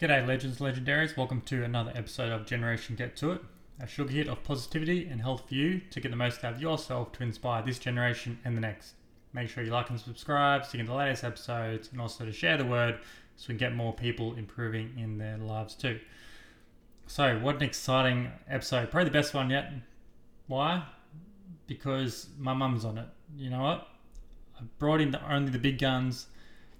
G'day, legends, legendaries. Welcome to another episode of Generation Get To It, a sugar hit of positivity and health for you to get the most out of yourself to inspire this generation and the next. Make sure you like and subscribe so you get the latest episodes and also to share the word so we can get more people improving in their lives too. So, what an exciting episode. Probably the best one yet. Why? Because my mum's on it. You know what? I brought in the, only the big guns,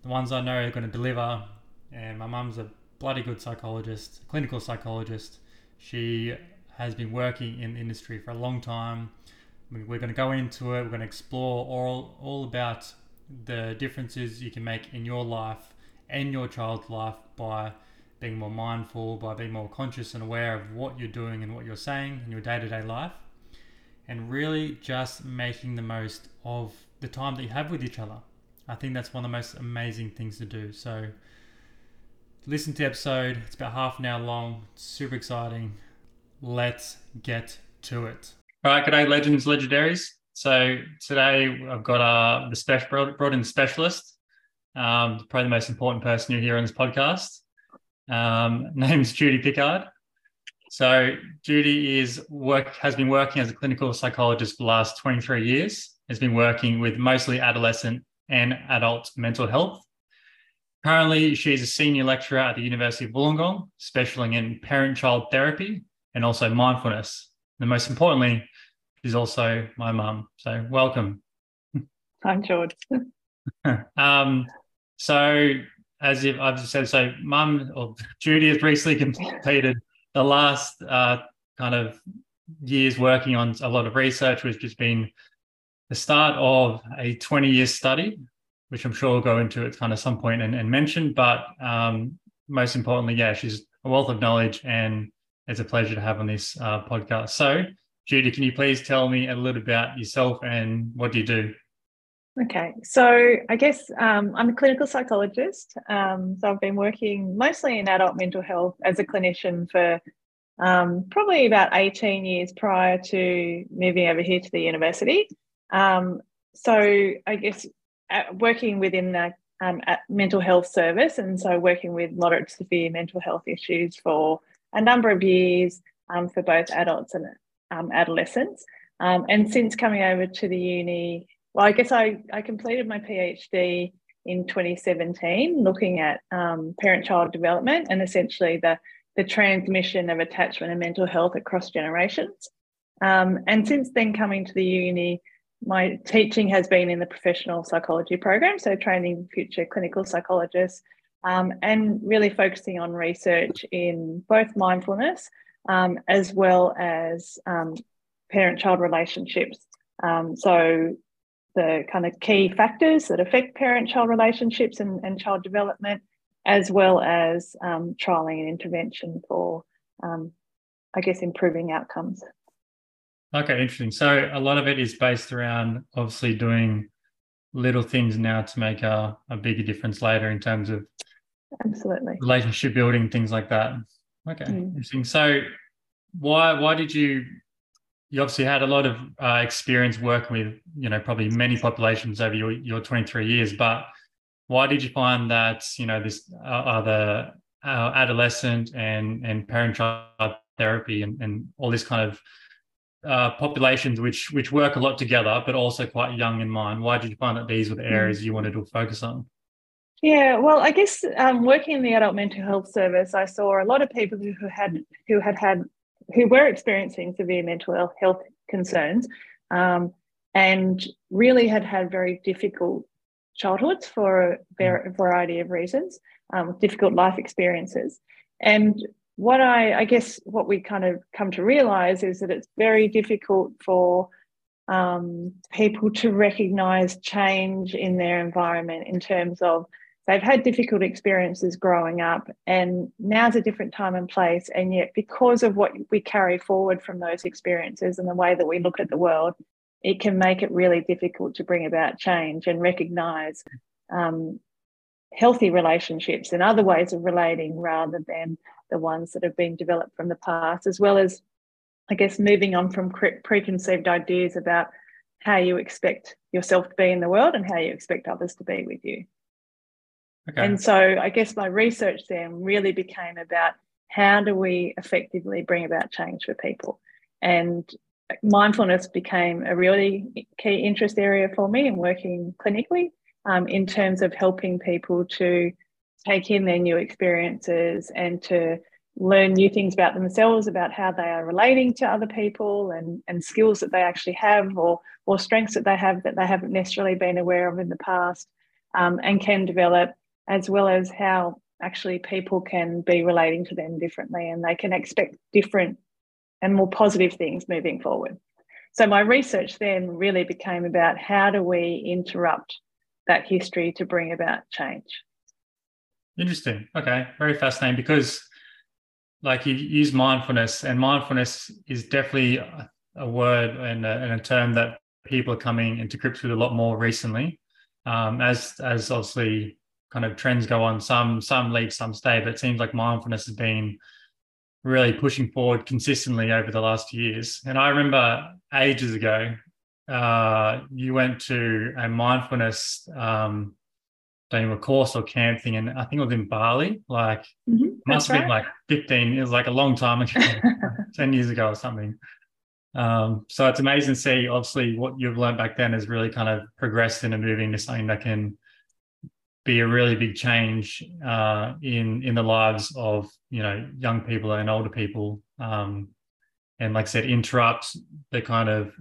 the ones I know are going to deliver, and my mum's a bloody good psychologist, clinical psychologist. She has been working in the industry for a long time. We're going to go into it. We're going to explore all all about the differences you can make in your life and your child's life by being more mindful, by being more conscious and aware of what you're doing and what you're saying in your day to day life, and really just making the most of the time that you have with each other. I think that's one of the most amazing things to do. So, listen to episode. It's about half an hour long. It's super exciting. Let's get to it. All right, g'day, legends, legendaries. So today I've got uh, the special brought in the specialist, um, probably the most important person you hear on this podcast. Um, name's Judy Pickard. So Judy is work has been working as a clinical psychologist for the last 23 years. Has been working with mostly adolescent and adult mental health Currently, she's a senior lecturer at the University of Wollongong, specializing in parent child therapy and also mindfulness. And most importantly, she's also my mum. So, welcome. Hi, George. um, so, as if I've just said, so mum or Judy has recently completed the last uh, kind of years working on a lot of research, which has been the start of a 20 year study which I'm sure we'll go into at kind of some point and, and mention. But um, most importantly, yeah, she's a wealth of knowledge and it's a pleasure to have on this uh, podcast. So, Judy, can you please tell me a little about yourself and what do you do? Okay, so I guess um, I'm a clinical psychologist. Um, so I've been working mostly in adult mental health as a clinician for um, probably about 18 years prior to moving over here to the university. Um, so I guess working within the um, mental health service, and so working with moderate to severe mental health issues for a number of years um, for both adults and um, adolescents. Um, and since coming over to the uni, well, I guess I, I completed my PhD in 2017, looking at um, parent-child development and essentially the the transmission of attachment and mental health across generations. And since then, coming to the uni, my teaching has been in the professional psychology program, so training future clinical psychologists um, and really focusing on research in both mindfulness um, as well as um, parent child relationships. Um, so, the kind of key factors that affect parent child relationships and, and, child development, as well as um, trialing and intervention for, um, I guess, improving outcomes. Okay, interesting. So a lot of it is based around obviously doing little things now to make a, a bigger difference later in terms of absolutely relationship building, things like that. Okay, mm. interesting. So why why did you you obviously had a lot of uh, experience working with you know probably many populations over your, your 23 years but why did you find that you know this uh, other uh, adolescent and and parent child therapy and, and all this kind of uh, populations which which work a lot together, but also quite young in mind? Why did you find that these were the hmm. areas you wanted to focus on? Yeah, well, I guess um, working in the adult mental health service, I saw a lot of people who had who had had who were experiencing severe mental health concerns, um, and really had had very difficult childhoods for a hmm. variety of reasons, um, difficult life experiences, and what I, I guess what we kind of come to realize is that it's very difficult for um, people to recognize change in their environment in terms of they've had difficult experiences growing up and now's a different time and place. And yet because of what we carry forward from those experiences and the way that we look at the world it can make it really difficult to bring about change and recognize um, healthy relationships and other ways of relating rather than the ones that have been developed from the past, as well as, I guess, moving on from preconceived ideas about how you expect yourself to be in the world and how you expect others to be with you. Okay. And so I guess my research then really became about how do we effectively bring about change for people? And mindfulness became a really key interest area for me in working clinically um, in terms of helping people to take in their new experiences and to learn new things about themselves, about how they are relating to other people and, and skills that they actually have or, or strengths that they have that they haven't necessarily been aware of in the past um, and can develop, as well as how actually people can be relating to them differently and they can expect different and more positive things moving forward. So my research then really became about how do we interrupt that history to bring about change. Interesting. Okay, very fascinating because like you use mindfulness and mindfulness is definitely a, word and a, and a, term that people are coming into grips with a lot more recently. Um, as as obviously kind of trends go on some some leave, some stay but it seems like mindfulness has been really pushing forward consistently over the last years. And i remember ages ago uh, you went to a mindfulness um, doing a course or camp thing, and I think it was in Bali. Like, mm-hmm, must have right. been like 15, it was like a long time ago, 10 years ago or something. Um, so it's amazing to see, obviously, what you've learned back then has really kind of progressed into moving to something that can be a really big change uh, in in the lives of you know young people and older people um, and like i said interrupt the kind of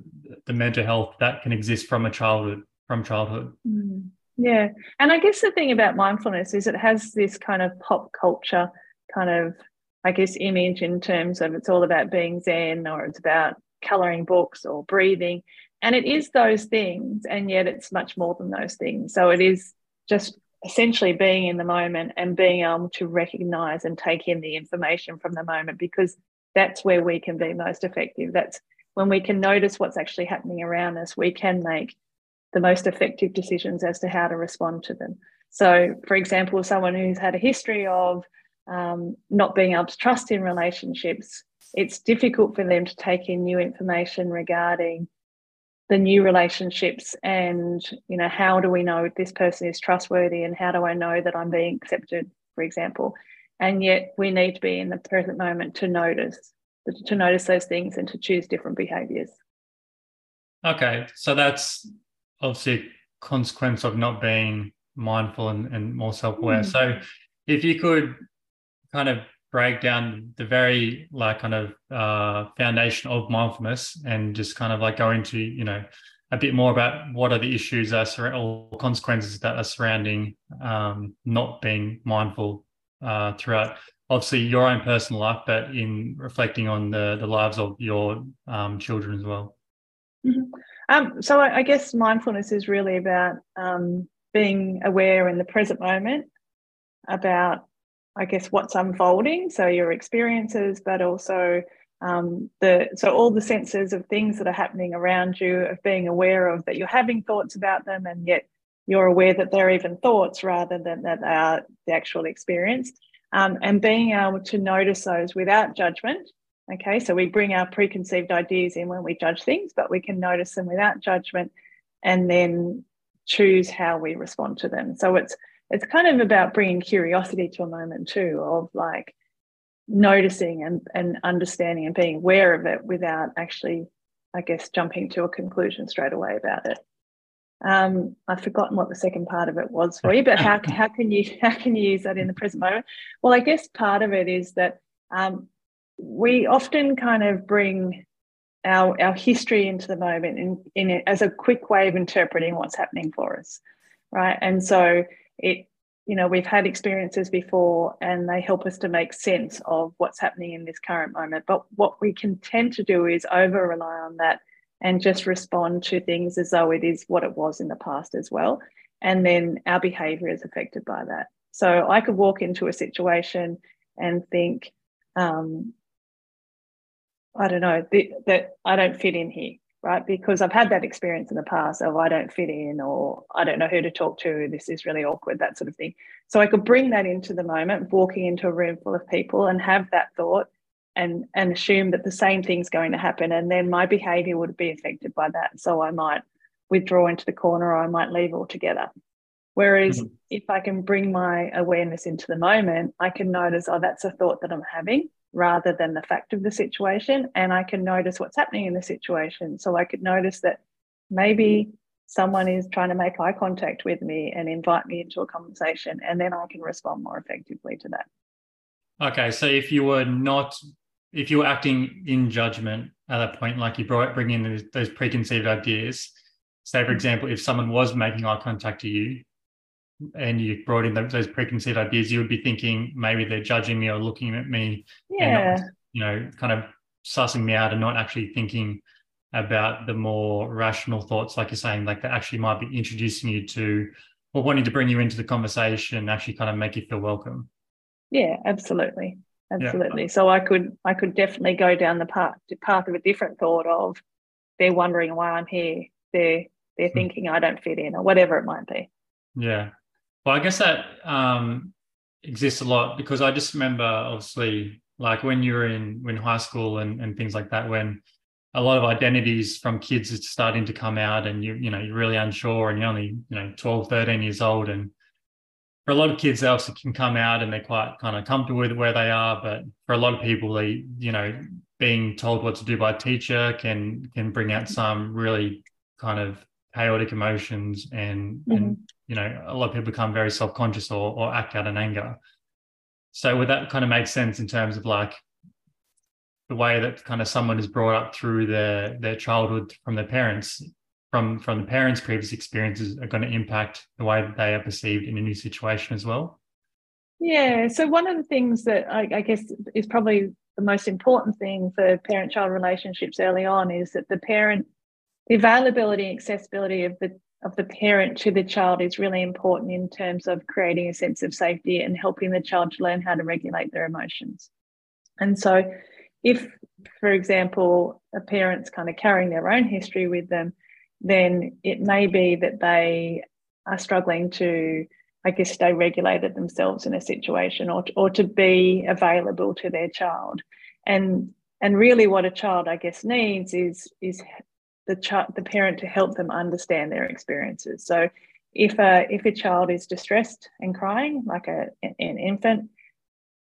the mental health that can exist from a childhood from childhood mm. Yeah. And I guess the thing about mindfulness is it has this kind of pop culture kind of, I guess, image in terms of it's all about being Zen or it's about coloring books or breathing. And it is those things. And yet it's much more than those things. So it is just essentially being in the moment and being able to recognize and take in the information from the moment because that's where we can be most effective. That's when we can notice what's actually happening around us, we can make the most effective decisions as to how to respond to them. So, for example, someone who's had a history of um, not being able to trust in relationships, it's difficult for them to take in new information regarding the new relationships and you know how do we know this person is trustworthy and how do i know that i'm being accepted for example and yet we need to be in the present moment to notice to notice those things and to choose different behaviors okay so that's obviously a consequence of not being mindful and, and more self-aware. Mm. So if you could kind of break down the very like kind of uh, foundation of mindfulness and just kind of like go into you know a bit more about what are the issues that are or consequences that are surrounding um, not being mindful uh, throughout obviously your own personal life but in reflecting on the the lives of your um, children as well mm-hmm. Um, so I, I, guess mindfulness is really about um, being aware in the present moment about, I guess, what's unfolding. So your experiences, but also um, the so all the senses of things that are happening around you, of being aware of that you're having thoughts about them, and yet you're aware that they're even thoughts rather than that they are the actual experience. Um, and being able to notice those without judgment Okay, so we bring our preconceived ideas in when we judge things, but we can notice them without judgment and then choose how we respond to them. So it's it's kind of about bringing curiosity to a moment too of like noticing and, and understanding and being aware of it without actually, I guess, jumping to a conclusion straight away about it. Um, I've forgotten what the second part of it was for you, but how, how can you how can you use that in the present moment? Well, I guess part of it is that um, we often kind of bring our, our history into the moment in, in it as a quick way of interpreting what's happening for us right? And so it you know we've had experiences before and they help us to make sense of what's happening in this current moment. But what we can tend to do is over rely on that and just respond to things as though it is what it was in the past as well. And then our behavior is affected by that. So i could walk into a situation and think um, I don't know, that I don't fit in here, right? Because I've had that experience in the past of I don't fit in or I don't know who to talk to. This is really awkward, that sort of thing. So I could bring that into the moment, walking into a room full of people and have that thought and, and assume that the same thing's going to happen. And then my behavior would be affected by that. So I might withdraw into the corner or I might leave altogether. Whereas mm-hmm. if I can bring my awareness into the moment, I can notice, oh, that's a thought that I'm having rather than the fact of the situation. And I can notice what's happening in the situation. So I could notice that maybe someone is trying to make eye contact with me and invite me into a conversation, and then I can respond more effectively to that. Okay. So if you were not, if you were acting in judgment at that point, like you brought, bring in those, those preconceived ideas, say, for mm-hmm. example, if someone was making eye contact to you, and you brought in those preconceived ideas, you would be thinking maybe they're judging me or looking at me, yeah. and not, you know, kind of sussing me out and not actually thinking about the more rational thoughts, like you're saying, like they actually might be introducing you to or wanting to bring you into the conversation and actually kind of make you feel welcome. Yeah, absolutely. Absolutely. Yeah. So I could I could definitely go down the path path of a different thought of they're wondering why I'm here. They're they're hmm. thinking I don't fit in or whatever it might be. Yeah. Well, I guess that um, exists a lot because I just remember, obviously, like when you were in when high school and, and things like that, when a lot of identities from kids is starting to come out and you you know you're really unsure and you're only you know 12 13 years old and for a lot of kids they also can come out and they're quite kind of comfortable with where they are but for a lot of people they you know being told what to do by a teacher can can bring out some really kind of chaotic emotions and mm-hmm. and you know a lot of people become very self-conscious or, or act out in anger. So would that kind of make sense in terms of like the way that kind of someone is brought up through their their childhood from their parents from from the parents previous experiences are going to impact the way that they are perceived in a new situation as well? Yeah so one of the things that I, I guess is probably the most important thing for parent child relationships early on is that the parent the availability and accessibility of the of the parent to the child is really important in terms of creating a sense of safety and helping the child to learn how to regulate their emotions. And so, if, for example, a parent's kind of carrying their own history with them, then it may be that they are struggling to, I guess, stay regulated themselves in a situation or, or to be available to their child. And and really what a child, I guess, needs is is the child, the parent to help them understand their experiences. So if a if a child is distressed and crying, like a, an infant,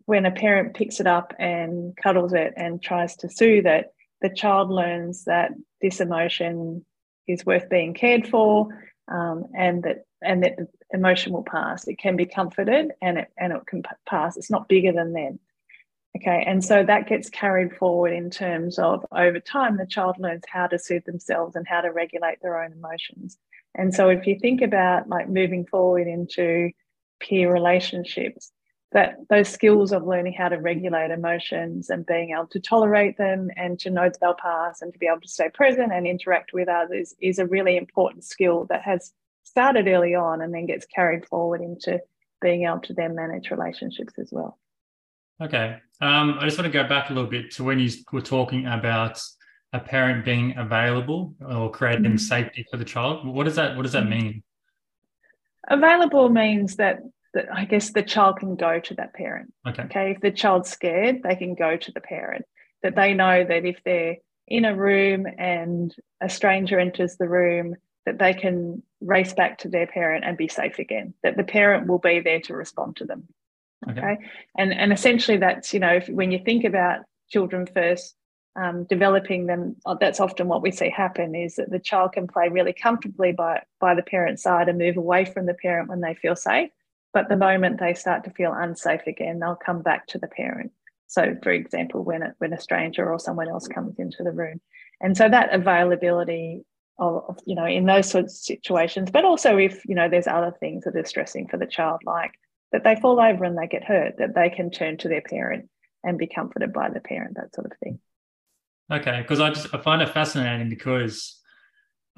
when a parent picks it up and cuddles it and tries to soothe it, the child learns that this emotion is worth being cared for, um, and that and that the emotion will pass. It can be comforted and it and it can pass. It's not bigger than them. Okay, and so that gets carried forward in terms of over time, the child learns how to soothe themselves and how to regulate their own emotions. And so if you think about like moving forward into peer relationships, that those skills of learning how to regulate emotions and being able to tolerate them and to know that they'll pass and to be able to stay present and interact with others is a really important skill that has started early on and then gets carried forward into being able to then manage relationships as well. Okay. Um, I just want to go back a little bit to when you were talking about a parent being available or creating mm-hmm. safety for the child. What does that What does that mm-hmm. mean? Available means that that I guess the child can go to that parent. Okay. Okay. If the child's scared, they can go to the parent. That they know that if they're in a room and a stranger enters the room, that they can race back to their parent and be safe again. That the parent will be there to respond to them. Okay. And and essentially that's, you know, if, when you think about children first um, developing them, uh, that's often what we see happen is that the child can play really comfortably by, by the parent's side and move away from the parent when they feel safe. But the moment they start to feel unsafe again, they'll come back to the parent. So, for example, when a, when a stranger or someone else comes into the room, and so that availability of, you know in those sorts of situations, but also if you know there's other things that are stressing for the child, like that they fall over and they get hurt, that they can turn to their parent and be comforted by the parent, that sort of thing. Okay, because I just I find it fascinating because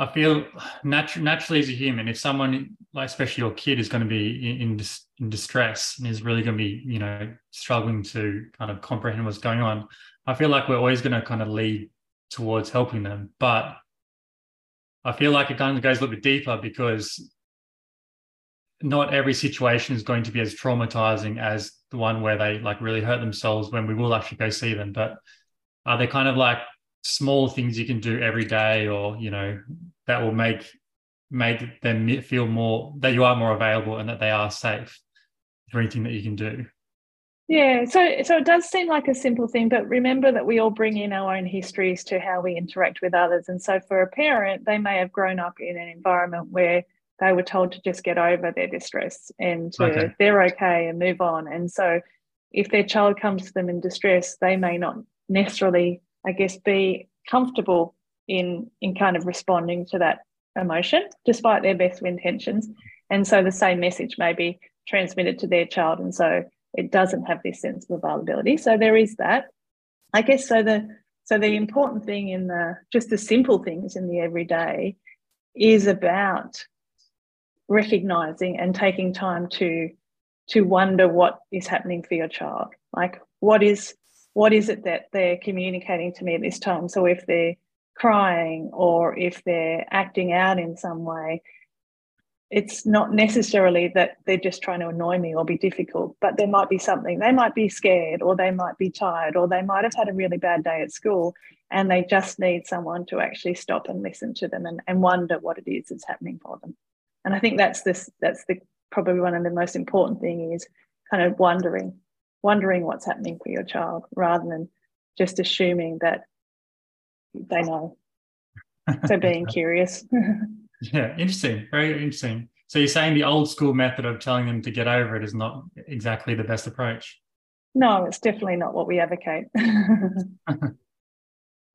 I feel natu- naturally as a human, if someone like especially your kid is going to be in, in, dis- in distress and is really going to be you know struggling to kind of comprehend what's going on, I feel like we're always going to kind of lead towards helping them, but I feel like it kind of goes a little bit deeper because not every situation is going to be as traumatizing as the one where they like really hurt themselves when we will actually go see them. But are they kind of like small things you can do every day or, you know, that will make made them feel more that you are more available and that they are safe for anything that you can do. Yeah, so so it does seem like a simple thing, but remember that we all bring in our own histories to how we interact with others. And so for a parent, they may have grown up in an environment where they were told to just get over their distress and to, okay. they're okay and move on. And so if their child comes to them in distress, they may not necessarily, I guess, be comfortable in in kind of responding to that emotion, despite their best intentions. And so the same message may be transmitted to their child. And so it doesn't have this sense of availability. So there is that. I guess so the so the important thing in the just the simple things in the everyday is about recognizing and taking time to to wonder what is happening for your child. Like what is what is it that they're communicating to me at this time? So if they're crying or if they're acting out in some way, it's not necessarily that they're just trying to annoy me or be difficult, but there might be something. They might be scared or they might be tired or they might have had a really bad day at school and they just need someone to actually stop and listen to them and, and wonder what it is that's happening for them. And I think that's this that's the probably one of the most important thing is kind of wondering, wondering what's happening for your child rather than just assuming that they know. so being curious. Yeah, interesting. Very interesting. So you're saying the old school method of telling them to get over it is not exactly the best approach? No, it's definitely not what we advocate.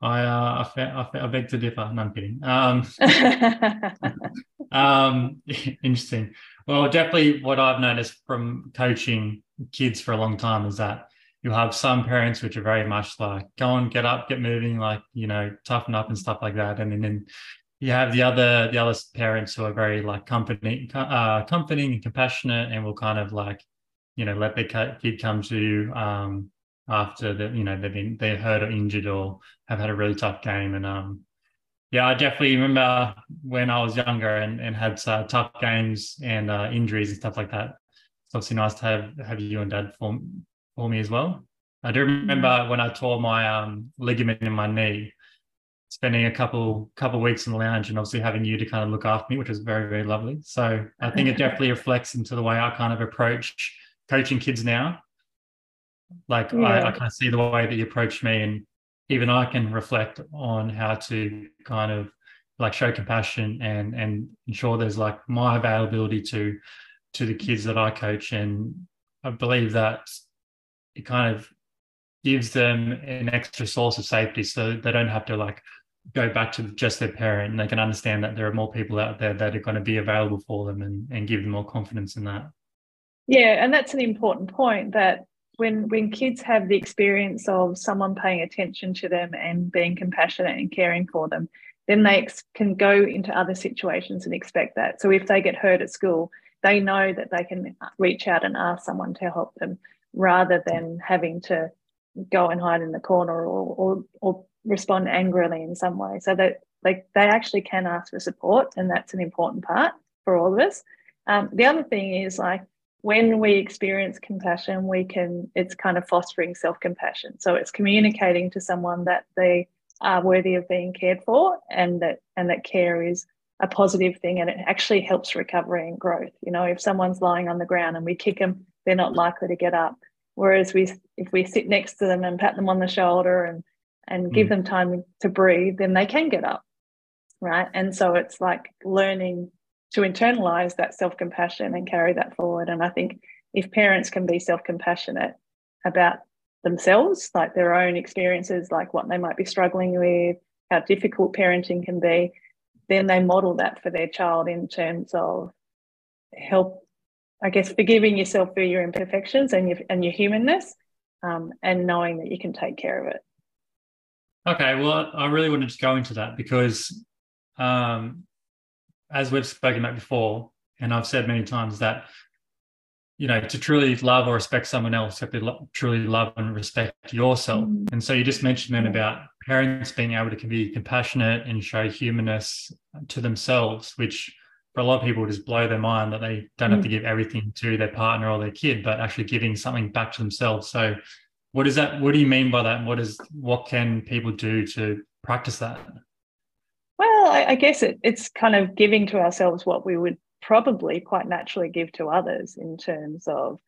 I, uh, I, I, I, beg to differ. No, I'm kidding. Um, um, interesting. Well, definitely what I've noticed from coaching kids for a long time is that you have some parents which are very much like, go on, get up, get moving, like, you know, toughen up and stuff like that. And then, then you have the other the other parents who are very like comforting uh comforting and compassionate and will kind of like you know let their kid come to um after that you know they've been they're hurt or injured or have had a really tough game and um yeah i definitely remember when i was younger and, and had uh, tough games and uh, injuries and stuff like that it's obviously nice to have have you and dad for, for me as well i do remember mm-hmm. when i tore my um ligament in my knee spending a couple couple weeks in the lounge and obviously having you to kind of look after me, which was very very lovely. So I think it definitely reflects into the way I kind of approach coaching kids now. Like yeah. I, I kind of see the way that you approach me, and even I can reflect on how to kind of like show compassion and and ensure there's like my availability to to the kids that I coach, and I believe that it kind of gives them an extra source of safety so they don't have to like go back to just their parent and they can understand that there are more people out there that are going to be available for them and, and give them more confidence in that yeah and that's an important point that when when kids have the experience of someone paying attention to them and being compassionate and caring for them then they ex- can go into other situations and expect that. So if they get hurt at school they know that they can reach out and ask someone to help them rather than having to go and hide in the corner or or, or respond angrily in some way. So that like they actually can ask for support and that's an important part for all of us. Um, the other thing is like when we experience compassion we can it's kind of fostering self-compassion so it's communicating to someone that they are worthy of being cared for and that and that care is a positive thing and it actually helps recovery and growth you know if someone's lying on the ground and we kick them they're not likely to get up whereas we if we sit next to them and pat them on the shoulder and and mm. give them time to breathe, then they can get up. Right. And so it's like learning to internalize that self compassion and carry that forward. And I think if parents can be self compassionate about themselves, like their own experiences, like what they might be struggling with, how difficult parenting can be, then they model that for their child in terms of help, I guess, forgiving yourself for your imperfections and your and your humanness, um, and knowing that you can take care of it. Okay, well, I really wanted to go into that because, um, as we've spoken about before, and I've said many times that, you know, to truly love or respect someone else, you have to truly love and respect yourself. Mm-hmm. And so you just mentioned then about parents being able to be compassionate and show humanness to themselves, which for a lot of people just blow their mind that they don't mm-hmm. have to mm. give everything to their partner or their kid, but actually giving something back to themselves. So what is that? What do you mean by that? and What is what can people do to practice that? Well, I, I guess it, it's kind of giving to ourselves what we would probably quite naturally give to others in terms of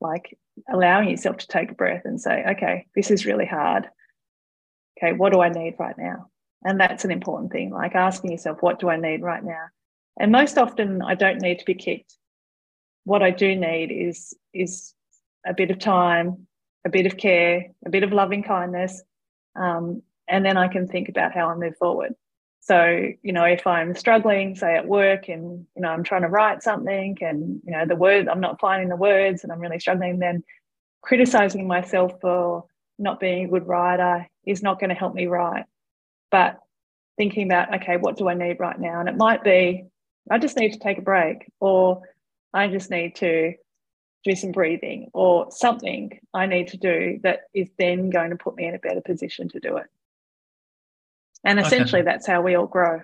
like allowing yourself to take a breath and say, okay, this is really hard. Okay, what do I need right now? And that's an important thing, like asking yourself, what do I need right now? And most often, I don't need to be kicked. What I do need is, is a bit of time, a bit of care, a bit of loving kindness. Um, and then I can think about how I move forward. So, you know, if I'm struggling, say at work, and you know, I'm trying to write something, and you know, the word I'm not finding the words, and I'm really struggling, then criticizing myself for not being a good writer is not going to help me write. But thinking about, okay, what do I need right now? And it might be, I just need to take a break, or I just need to do some breathing, or something I need to do that is then going to put me in a better position to do it. And essentially, okay. that's how we all grow.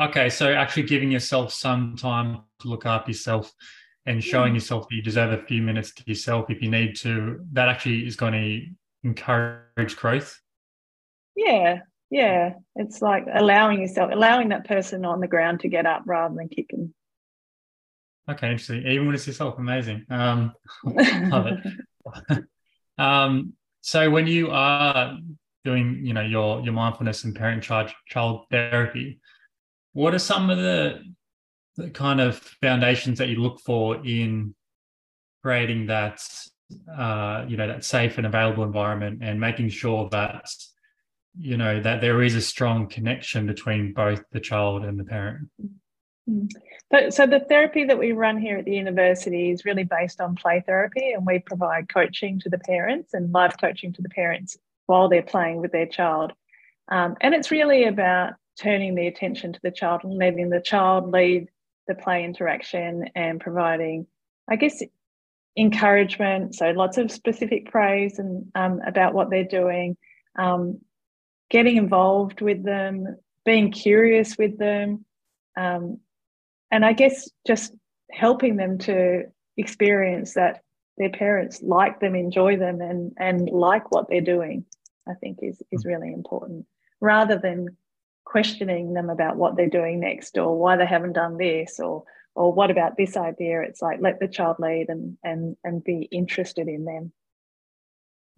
Okay, so actually giving yourself some time to look after yourself and showing mm. yourself that you deserve a few minutes to yourself if you need to, that actually is going to encourage growth. Yeah, yeah. It's like allowing yourself, allowing that person on the ground to get up rather than kicking. Okay, interesting. Even when it's yourself, amazing. Um, love it. um, so when you are doing you know your your mindfulness and parent child child therapy what are some of the, the kind of foundations that you look for in creating that uh, you know that safe and available environment and making sure that you know that there is a strong connection between both the child and the parent mm. so, so the therapy that we run here at the university is really based on play therapy and we provide coaching to the parents and live coaching to the parents while they're playing with their child. Um, and it's really about turning the attention to the child and letting the child lead the play interaction and providing, I guess, encouragement. So lots of specific praise and um, about what they're doing, um, getting involved with them, being curious with them, um, and I guess just helping them to experience that their parents like them, enjoy them, and and like what they're doing. I think is is hmm. really important, rather than questioning them about what they're doing next or why they haven't done this or or what about this idea. It's like let the child lead and and and be interested in them.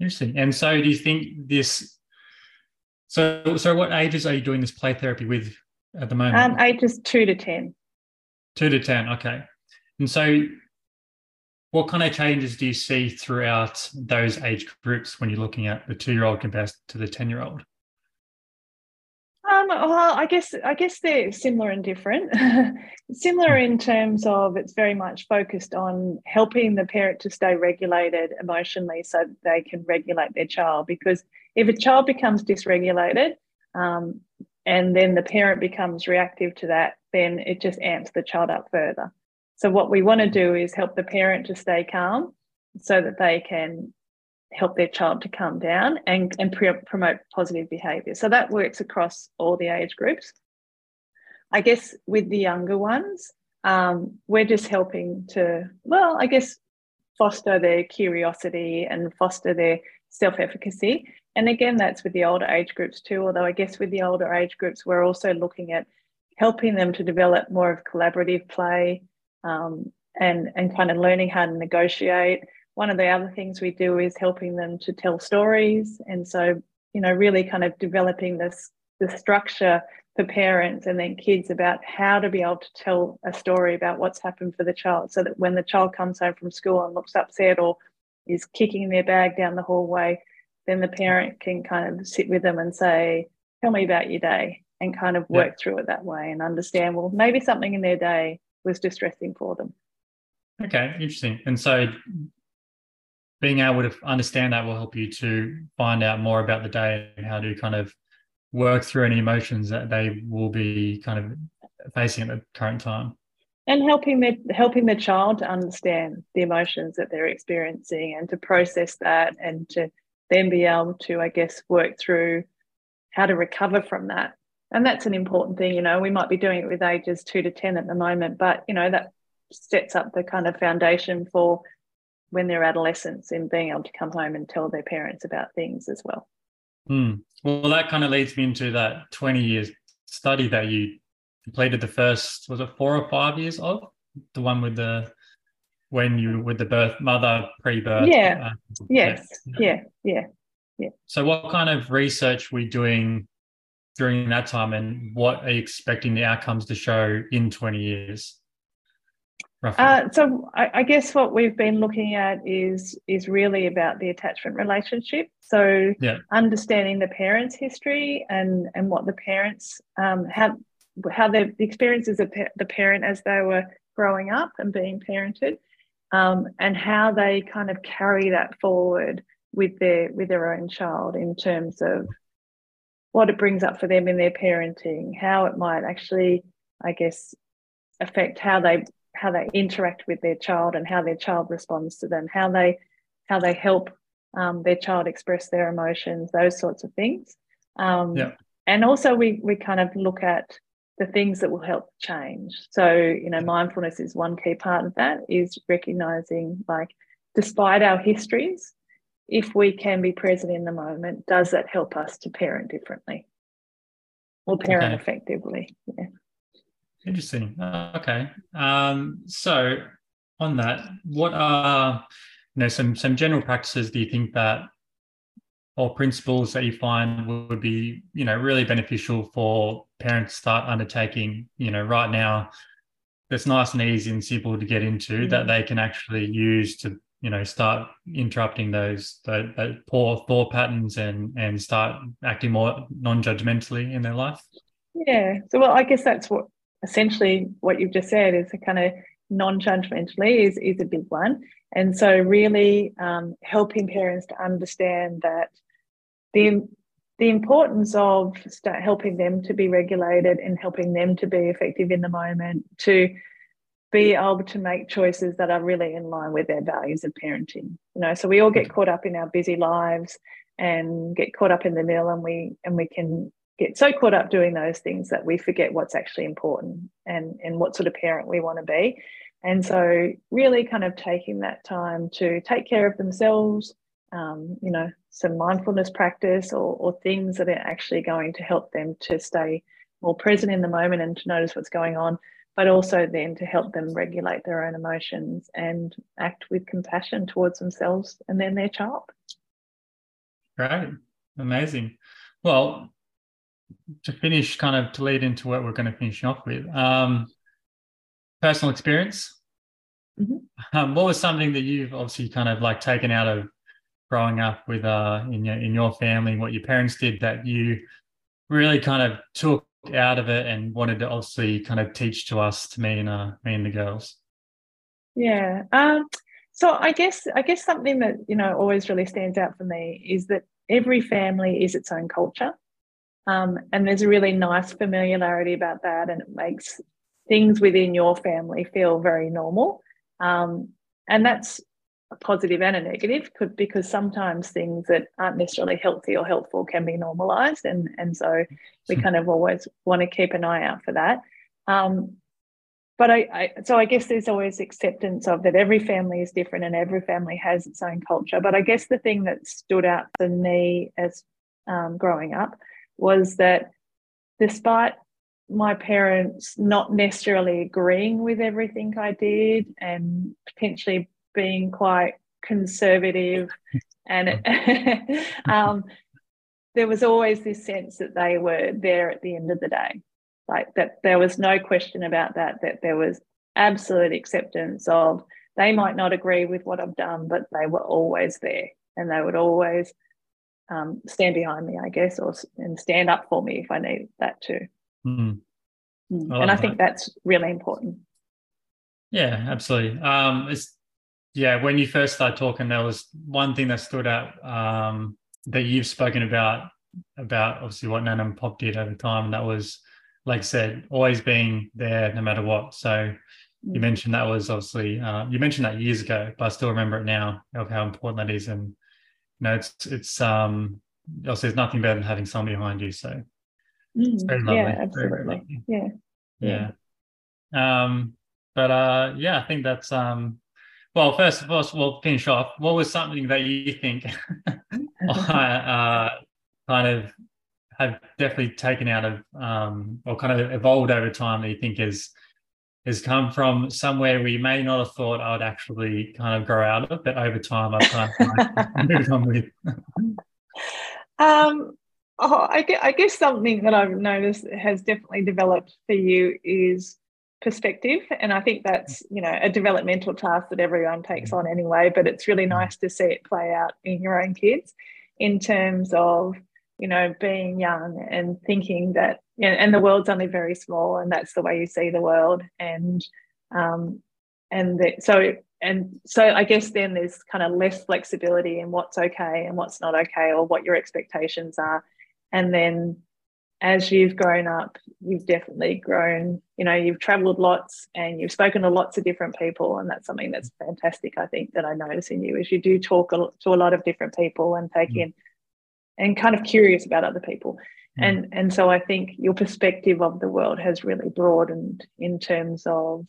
Interesting. And so, do you think this? So, so what ages are you doing this play therapy with at the moment? Um, ages two to ten. Two to ten. Okay. And so, what kind of changes do you see throughout those age groups when you're looking at the two-year-old compared to the ten-year-old? Um, well, I guess I guess they're similar and different. similar in terms of it's very much focused on helping the parent to stay regulated emotionally, so they can regulate their child. Because if a child becomes dysregulated, um, and then the parent becomes reactive to that, then it just amps the child up further. So, what we want to do is help the parent to stay calm so that they can help their child to calm down and, and pre- promote positive behavior. So, that works across all the age groups. I guess with the younger ones, um, we're just helping to, well, I guess, foster their curiosity and foster their self efficacy. And again, that's with the older age groups too, although I guess with the older age groups, we're also looking at helping them to develop more of collaborative play, um, and and kind of learning how to negotiate. One of the other things we do is helping them to tell stories, and so you know really kind of developing this the structure for parents and then kids about how to be able to tell a story about what's happened for the child, so that when the child comes home from school and looks upset or is kicking their bag down the hallway, then the parent can kind of sit with them and say, "Tell me about your day." and kind of work yeah. through it that way and understand well maybe something in their day was distressing for them. Okay, interesting. And so being able to understand that will help you to find out more about the day and how to kind of work through any emotions that they will be kind of facing at the current time and helping the helping the child to understand the emotions that they're experiencing and to process that and to then be able to i guess work through how to recover from that and that's an important thing you know we might be doing it with ages 2 to 10 at the moment but you know that sets up the kind of foundation for when they're adolescents and being able to come home and tell their parents about things as well Mm. Well, that kind of leads me into that 20 years study that you completed the first, was it four or five years of? The one with the, when you, with the birth, mother pre-birth. Yeah. Uh, yes. Yeah. Yeah. Yeah. So what kind of research were you doing during that time and what are you expecting the outcomes to show in 20 years? Uh, so I, I, guess what we've been looking at is is really about the attachment relationship. So yeah. understanding the parents' history and and what the parents um, how how the experiences of the parent as they were growing up and being parented, um, and how they kind of carry that forward with their with their own child in terms of what it brings up for them in their parenting, how it might actually, I guess, affect how they how they interact with their child and how their child responds to them, how they how they help um, their child express their emotions, those sorts of things. Um, yeah. And also, we we kind of look at the things that will help change. So, you know, mindfulness is one key part of that. Is recognizing, like, despite our histories, if we can be present in the moment, does that help us to parent differently or parent okay. effectively? Yeah. Interesting. okay. Um, so on that, what are you know some some general practices do you think that or principles that you find would be you know really beneficial for parents to start undertaking you know right now that's nice and easy and simple to get into mm-hmm. that they can actually use to you know start interrupting those, those, those poor thought patterns and and start acting more non-judgmentally in their life? Yeah. So well i guess that's what essentially what you've just said is a kind of non-judgmentally is, is a big one. And so really um, helping parents to understand that the the importance of helping them to be regulated and helping them to be effective in the moment to be able to make choices that are really in line with their values of parenting you know? So we all get caught up in our busy lives and get caught up in the mill and we and we can get so caught up doing those things that we forget what's actually important and and what sort of parent we want to be. And so really kind of taking that time to take care of themselves um, you know some mindfulness practice or, or things that are actually going to help them to stay more present in the moment and to notice what's going on but also then to help them regulate their own emotions and act with compassion towards themselves and then their child Great, amazing well to finish, kind of to lead into what we're going to finish off with, um, personal experience. Mm-hmm. Um, what was something that you've obviously kind of like taken out of growing up with uh, in your in your family, what your parents did that you really kind of took out of it and wanted to obviously kind of teach to us, to me and uh, me and the girls? Yeah. Um, so I guess I guess something that you know always really stands out for me is that every family is its own culture. Um, and there's a really nice familiarity about that, and it makes things within your family feel very normal. Um, and that's a positive and a negative because sometimes things that aren't necessarily healthy or helpful can be normalized. And, and so we hmm. kind of always want to keep an eye out for that. Um, but I, I, so I guess there's always acceptance of that every family is different and every family has its own culture. But I guess the thing that stood out for me as um, growing up was that despite my parents not necessarily agreeing with everything I did and potentially being quite conservative, and um, there was always this sense that they were there at the end of the day. Like that, there was no question about that, that there was absolute acceptance of they might not agree with what I've done, but they were always there and they would always um, stand behind me, I guess, or and stand up for me if I need that too. Mm. Mm. I and I that. think that's really important. Yeah, absolutely. Um, it's yeah. When you first started talking, there was one thing that stood out um, that you've spoken about about obviously what Nan and Pop did over time, and that was, like I said, always being there no matter what. So you mm. mentioned that was obviously uh, you mentioned that years ago, but I still remember it now of how important that is and you know, it's it's um also there's nothing better than having someone behind you. So mm, Yeah, absolutely. Very, very yeah. Yeah. yeah. Um, but uh yeah, I think that's um well, first of all, we'll finish off. What was something that you think uh, kind of have definitely taken out of um, or kind of evolved over time that you think is has come from somewhere we may not have thought I would actually kind of grow out of, but over time I've kind of moved on with? Um, oh, I, guess, I guess something that I've noticed has definitely developed for you is perspective and i think that's mm. you know a developmental task that everyone takes mm. on anyway but it's really mm. nice to see it play out in your own kids in terms of you know being young and thinking that and the world's only very small and that's the way you see the world and um and the, so and so i guess then there's kind of less flexibility in what's okay and what's not okay or what your expectations are and then as you've grown up, you've definitely grown, you know, you've traveled lots and you've spoken to lots of different people. And that's something that's fantastic, I think, that I notice in you is you do talk to a lot of different people and take mm. in and kind of curious about other people. Mm. And, and so I think your perspective of the world has really broadened in terms of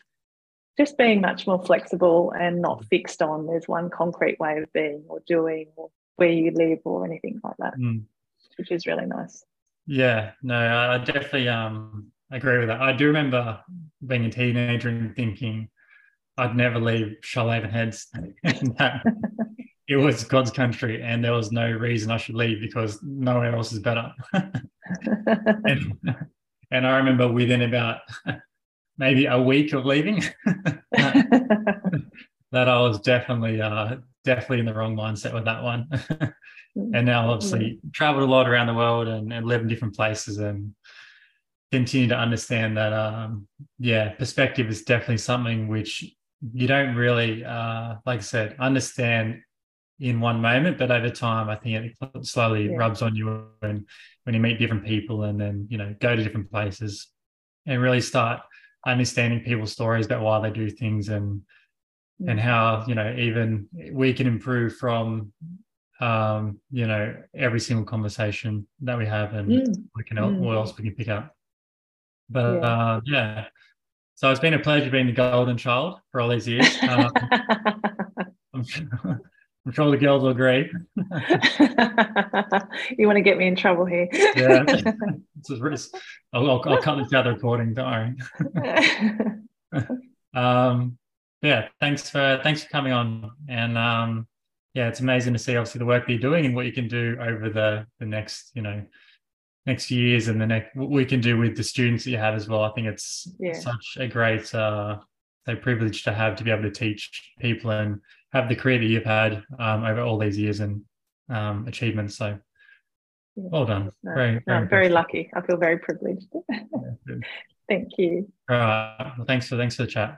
just being much more flexible and not fixed on there's one concrete way of being or doing or where you live or anything like that, mm. which is really nice. Yeah, no, I definitely um agree with that. I do remember being a teenager and thinking I'd never leave Shoalhaven Heads. it was God's country and there was no reason I should leave because nowhere else is better. and, and I remember within about maybe a week of leaving that I was definitely uh, definitely in the wrong mindset with that one. and now obviously traveled a lot around the world and, and live in different places and continue to understand that um, yeah perspective is definitely something which you don't really uh, like i said understand in one moment but over time i think it slowly yeah. rubs on you and when you meet different people and then you know go to different places and really start understanding people's stories about why they do things and and how you know even we can improve from um, you know, every single conversation that we have and mm. we can mm. what else we can pick up. But yeah. Uh, yeah. So it's been a pleasure being the golden child for all these years. Um, I'm, sure, I'm sure the girls will agree. you want to get me in trouble here? yeah. I'll, I'll, I'll cut this out of the recording, don't worry. um, yeah, thanks for thanks for coming on. And um, yeah, it's amazing to see obviously the work that you're doing and what you can do over the the next, you know, next years and the next what we can do with the students that you have as well. I think it's yeah. such a great uh a privilege to have to be able to teach people and have the career that you've had um, over all these years and um, achievements. So well done. No, very, very, very lucky. I feel very privileged. Thank you. All right. Well, thanks for thanks for the chat.